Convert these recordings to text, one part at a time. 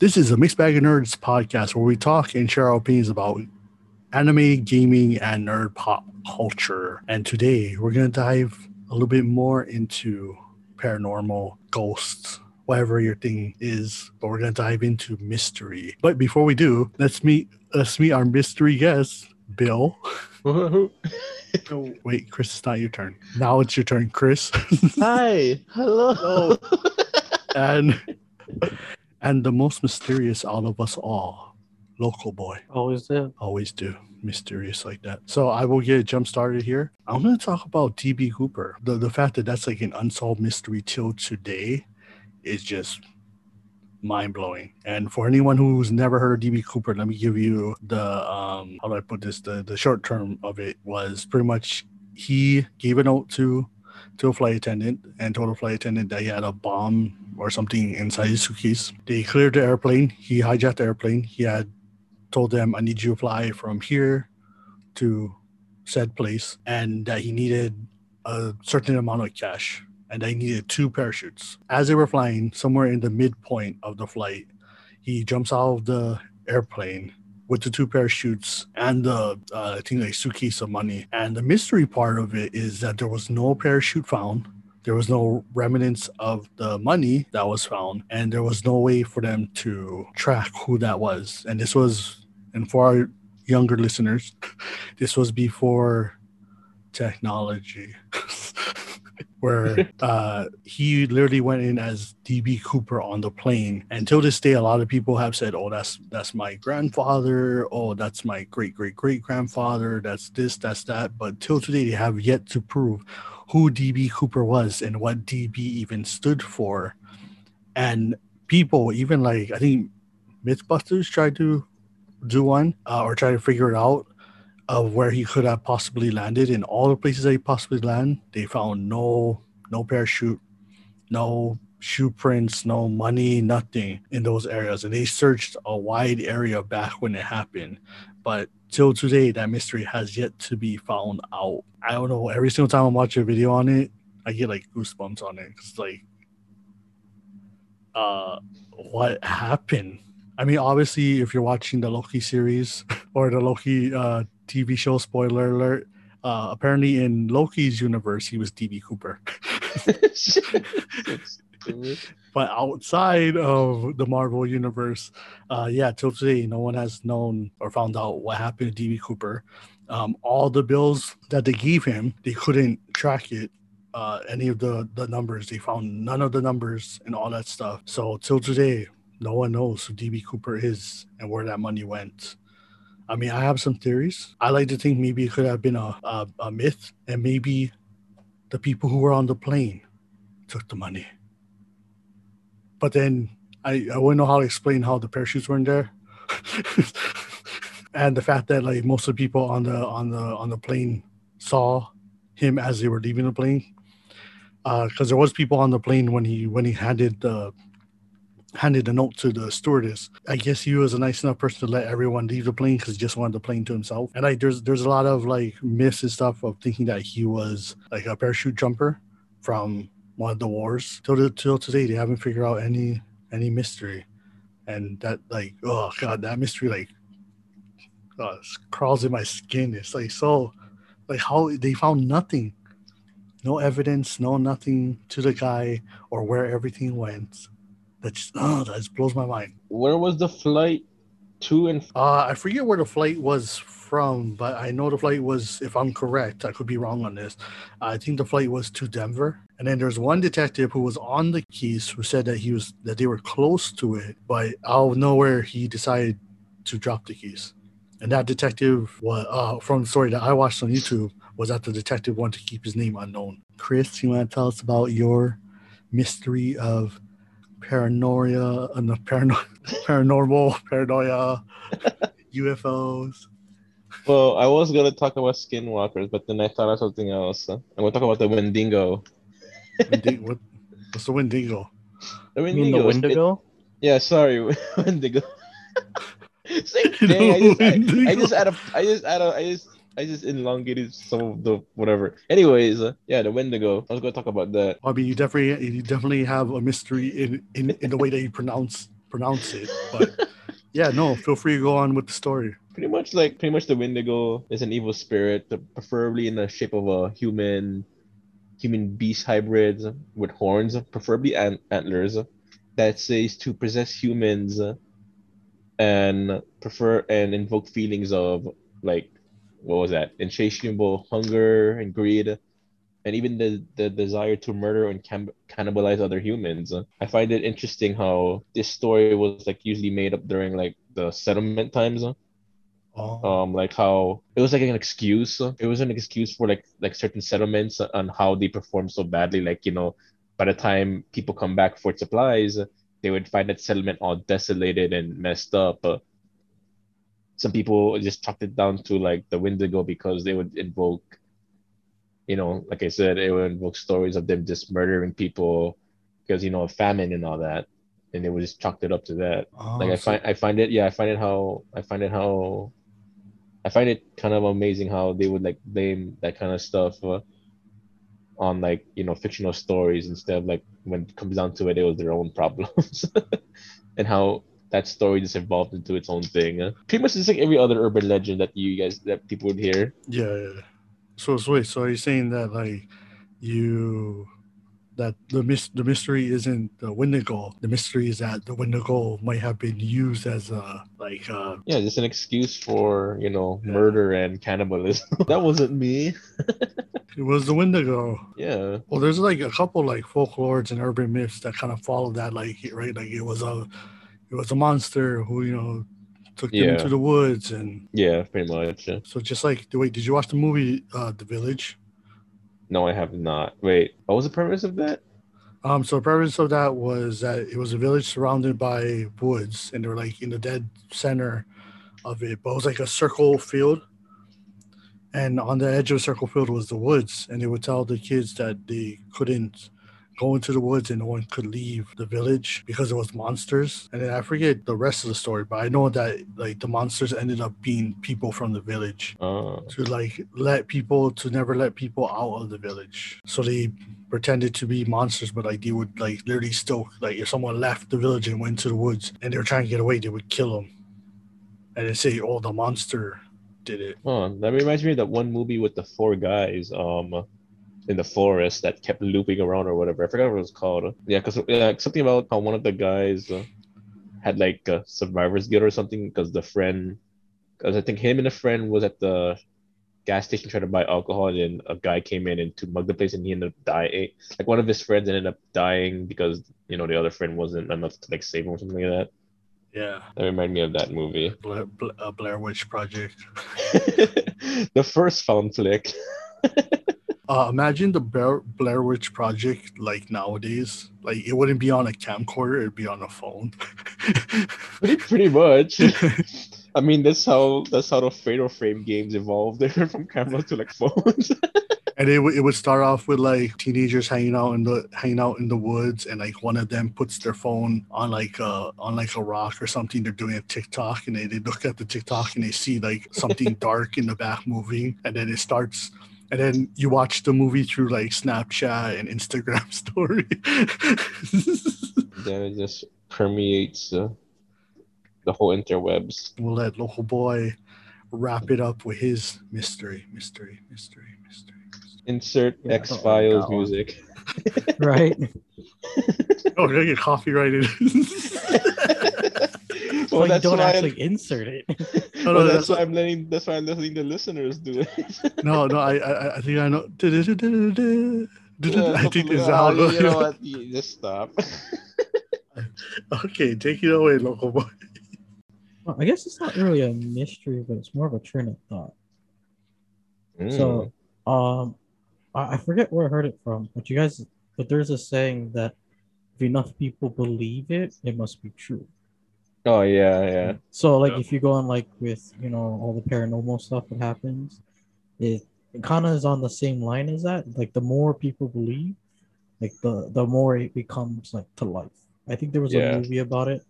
This is a Mixed Bag of Nerds podcast where we talk and share our opinions about anime, gaming, and nerd pop culture. And today we're going to dive a little bit more into paranormal, ghosts, whatever your thing is. But we're going to dive into mystery. But before we do, let's meet let's meet our mystery guest, Bill. oh, wait, Chris, it's not your turn. Now it's your turn, Chris. Hi, hello. and and the most mysterious out of us all, local boy. Always do. Always do. Mysterious like that. So I will get jump started here. I'm going to talk about DB Cooper. The the fact that that's like an unsolved mystery till today is just mind blowing. And for anyone who's never heard of DB Cooper, let me give you the um how do I put this? The the short term of it was pretty much he gave a note to to a flight attendant and told the flight attendant that he had a bomb or something inside his suitcase. They cleared the airplane. He hijacked the airplane. He had told them, I need you to fly from here to said place and that he needed a certain amount of cash and they needed two parachutes. As they were flying, somewhere in the midpoint of the flight, he jumps out of the airplane with the two parachutes and the uh, I think like suitcase of money. And the mystery part of it is that there was no parachute found. There was no remnants of the money that was found, and there was no way for them to track who that was. And this was, and for our younger listeners, this was before technology. where uh, he literally went in as DB Cooper on the plane. Until this day, a lot of people have said, "Oh, that's that's my grandfather. Oh, that's my great great great grandfather. That's this, that's that." But till today, they have yet to prove who DB Cooper was and what DB even stood for. And people, even like I think MythBusters tried to do one uh, or try to figure it out of where he could have possibly landed. In all the places that he possibly landed they found no no parachute no shoe prints no money nothing in those areas. And they searched a wide area back when it happened. But till today that mystery has yet to be found out. I don't know every single time i watch a video on it i get like goosebumps on it. It's like uh what happened? I mean, obviously, if you're watching the Loki series or the Loki uh, TV show. Spoiler alert. Uh, apparently, in Loki's universe, he was DB Cooper. but outside of the Marvel universe, uh, yeah, till today, no one has known or found out what happened to DB Cooper. Um, all the bills that they gave him, they couldn't track it. Uh, any of the the numbers, they found none of the numbers and all that stuff. So till today, no one knows who DB Cooper is and where that money went. I mean, I have some theories. I like to think maybe it could have been a, a, a myth, and maybe the people who were on the plane took the money. But then I, I wouldn't know how to explain how the parachutes weren't there. and the fact that like most of the people on the on the on the plane saw him as they were leaving the plane because uh, there was people on the plane when he when he handed the handed a note to the stewardess. I guess he was a nice enough person to let everyone leave the plane because he just wanted the plane to himself. And like there's there's a lot of like myths and stuff of thinking that he was like a parachute jumper from one of the wars. Till the, till today, they haven't figured out any any mystery, and that like oh god, that mystery like uh, crawls in my skin. It's like so like how they found nothing, no evidence, no nothing to the guy or where everything went that just oh that just blows my mind. Where was the flight to and? Uh, I forget where the flight was from, but I know the flight was. If I'm correct, I could be wrong on this. I think the flight was to Denver, and then there's one detective who was on the keys who said that he was that they were close to it, but out of nowhere he decided to drop the keys. And that detective was uh, from the story that I watched on YouTube was that the detective wanted to keep his name unknown. Chris, you want to tell us about your mystery of paranoia uh, and the parano- paranormal paranoia UFOs. Well, I was gonna talk about skinwalkers, but then I thought of something else. I'm gonna talk about the Wendigo. Wendigo what, what's the Wendigo? The Wendigo. the Wendigo? It, yeah, sorry, Wendigo. Same thing. I just, I, I, just add a, I just add a, I just I just elongated some of the whatever. Anyways, uh, yeah, the Wendigo. I was gonna talk about that. I mean, you definitely you definitely have a mystery in in, in the way that you pronounce pronounce it. But yeah, no, feel free to go on with the story. Pretty much like pretty much the Wendigo is an evil spirit, preferably in the shape of a human human beast hybrids with horns, preferably ant- antlers, that says to possess humans and prefer and invoke feelings of like what was that? Insatiable hunger and greed and even the, the desire to murder and cannibalize other humans. I find it interesting how this story was like usually made up during like the settlement times. Oh. um like how it was like an excuse. It was an excuse for like like certain settlements on how they perform so badly. Like you know by the time people come back for supplies they would find that settlement all desolated and messed up some people just chalked it down to like the Wendigo because they would invoke, you know, like I said, it would invoke stories of them just murdering people because you know of famine and all that, and they would just chalked it up to that. Oh, like I find I find it yeah I find it how I find it how I find it kind of amazing how they would like blame that kind of stuff. Uh, on like you know fictional stories instead of like when it comes down to it it was their own problems and how that story just evolved into its own thing. Uh, pretty much just like every other urban legend that you guys that people would hear. Yeah, yeah. So, so wait, so are you saying that like you that the mis- the mystery isn't the Wendigo. The mystery is that the Wendigo might have been used as a like uh yeah, just an excuse for you know yeah. murder and cannibalism. that wasn't me. it was the Wendigo. Yeah. Well, there's like a couple like folklores and urban myths that kind of follow that, like right, like it was a it was a monster who you know took them yeah. into the woods and yeah, pretty much. Yeah. So just like the wait, did you watch the movie uh, The Village? No, I have not. Wait, what was the premise of that? Um, so the premise of that was that it was a village surrounded by woods, and they were like in the dead center of it. But it was like a circle field, and on the edge of the circle field was the woods, and they would tell the kids that they couldn't go into the woods and no one could leave the village because it was monsters. And then I forget the rest of the story, but I know that like the monsters ended up being people from the village oh. to like let people to never let people out of the village. So they pretended to be monsters, but like they would like literally still like if someone left the village and went to the woods and they were trying to get away, they would kill them. And they say, "Oh, the monster did it." Oh, that reminds me of that one movie with the four guys. Um, in the forest that kept looping around or whatever. I forgot what it was called. Yeah, because yeah, something about how one of the guys uh, had like a survivor's guilt or something because the friend, because I think him and a friend was at the gas station trying to buy alcohol and then a guy came in and to mug the place and he ended up dying. Like one of his friends ended up dying because you know the other friend wasn't enough to like save him or something like that. Yeah. That reminded me of that movie. Blair, Blair, Blair Witch Project. the first found flick. Uh, imagine the Blair, Blair Witch Project like nowadays. Like it wouldn't be on a camcorder; it'd be on a phone. pretty, pretty much. I mean, that's how that's how the Fatal Frame games evolved. They went from cameras to like phones. and it, it would start off with like teenagers hanging out in the hanging out in the woods, and like one of them puts their phone on like uh on like a rock or something. They're doing a TikTok, and they, they look at the TikTok and they see like something dark in the back moving, and then it starts and then you watch the movie through like Snapchat and Instagram story. then it just permeates uh, the whole interwebs. We'll let local boy wrap it up with his mystery, mystery, mystery, mystery. mystery. Insert yeah, X Files music. right. oh, we're gonna get copyrighted. well, well you don't actually I, insert it. No, no, well, that's, why I'm letting. That's why I'm letting the listeners do it. no, no, I, I, I think I know. Yeah, I think is how. You know what? You just stop. okay, take it away, local boy. Well, I guess it's not really a mystery, but it's more of a train of thought. Mm. So, um, I, I forget where I heard it from, but you guys, but there's a saying that if enough people believe it, it must be true. Oh yeah, yeah. So like if you go on like with you know all the paranormal stuff that happens, it, it kind of is on the same line as that. Like the more people believe, like the the more it becomes like to life. I think there was yeah. a movie about it,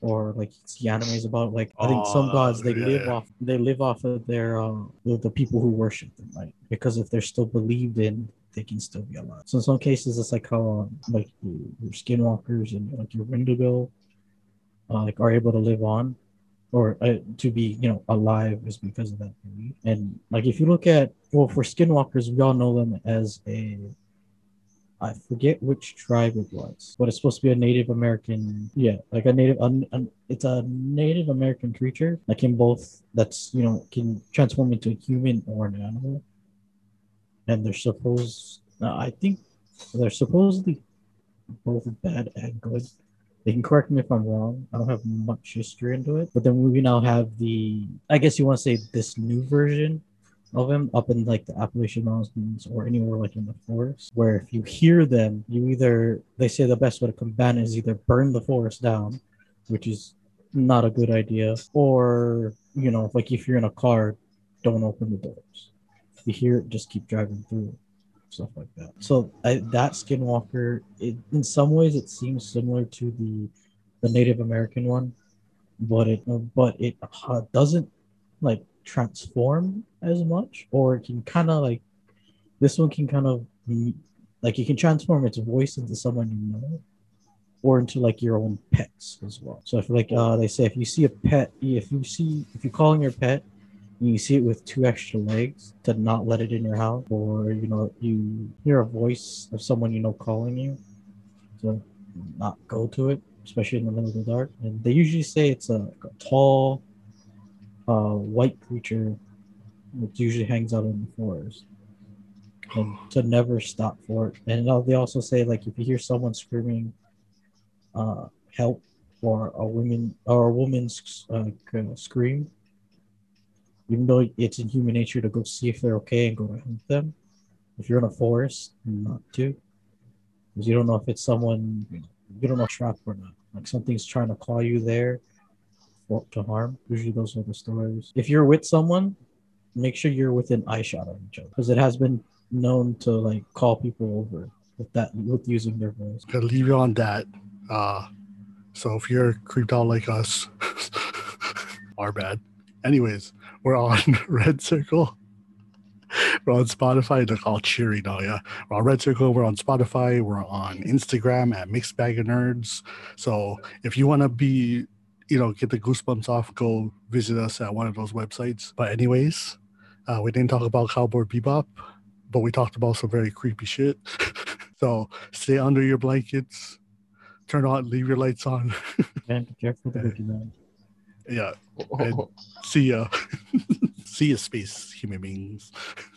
or like see animes about like I think some oh, gods they yeah. live off they live off of their uh the, the people who worship them, right? Because if they're still believed in, they can still be alive. So in some cases, it's like how um, like your skinwalkers and like your Wendigo uh, like are able to live on or uh, to be you know alive is because of that belief. And like if you look at well for skinwalkers, we all know them as a I forget which tribe it was, but it's supposed to be a Native American. Yeah, like a Native. Un, un, it's a Native American creature that can both. That's you know can transform into a human or an animal. And they're supposed. Uh, I think they're supposedly both bad and good. They can correct me if I'm wrong. I don't have much history into it. But then we now have the, I guess you want to say this new version of him up in like the Appalachian Mountains or anywhere like in the forest, where if you hear them, you either, they say the best way to combat is either burn the forest down, which is not a good idea, or, you know, like if you're in a car, don't open the doors. If you hear it, just keep driving through stuff like that. So I, that Skinwalker, it, in some ways, it seems similar to the the Native American one, but it but it uh, doesn't like transform as much, or it can kind of like this one can kind of be like you can transform its voice into someone you know or into like your own pets as well. So if like uh, they say if you see a pet, if you see if you're calling your pet you see it with two extra legs to not let it in your house, or you know, you hear a voice of someone you know calling you to not go to it, especially in the middle of the dark. And they usually say it's a, a tall, uh, white creature which usually hangs out in the forest. And to never stop for it. And they also say like if you hear someone screaming uh, help or a woman or a woman's uh, scream, even though it's in human nature to go see if they're okay and go to hunt them, if you're in a forest, not to, because you don't know if it's someone you don't know trap or not. Like something's trying to call you there for, to harm. Usually, those are the stories. If you're with someone, make sure you're within eyeshot of each other, because it has been known to like call people over with that with using their voice. I'll leave you on that. Uh, so if you're creeped out like us, our bad. Anyways, we're on Red Circle. We're on Spotify. They're called Cheery now, yeah. We're on Red Circle. We're on Spotify. We're on Instagram at Mixed Bag of Nerds. So if you want to be, you know, get the goosebumps off, go visit us at one of those websites. But anyways, uh, we didn't talk about Cowboy Bebop, but we talked about some very creepy shit. so stay under your blankets. Turn on, leave your lights on. and be careful the Yeah. And see ya. see ya, space human beings.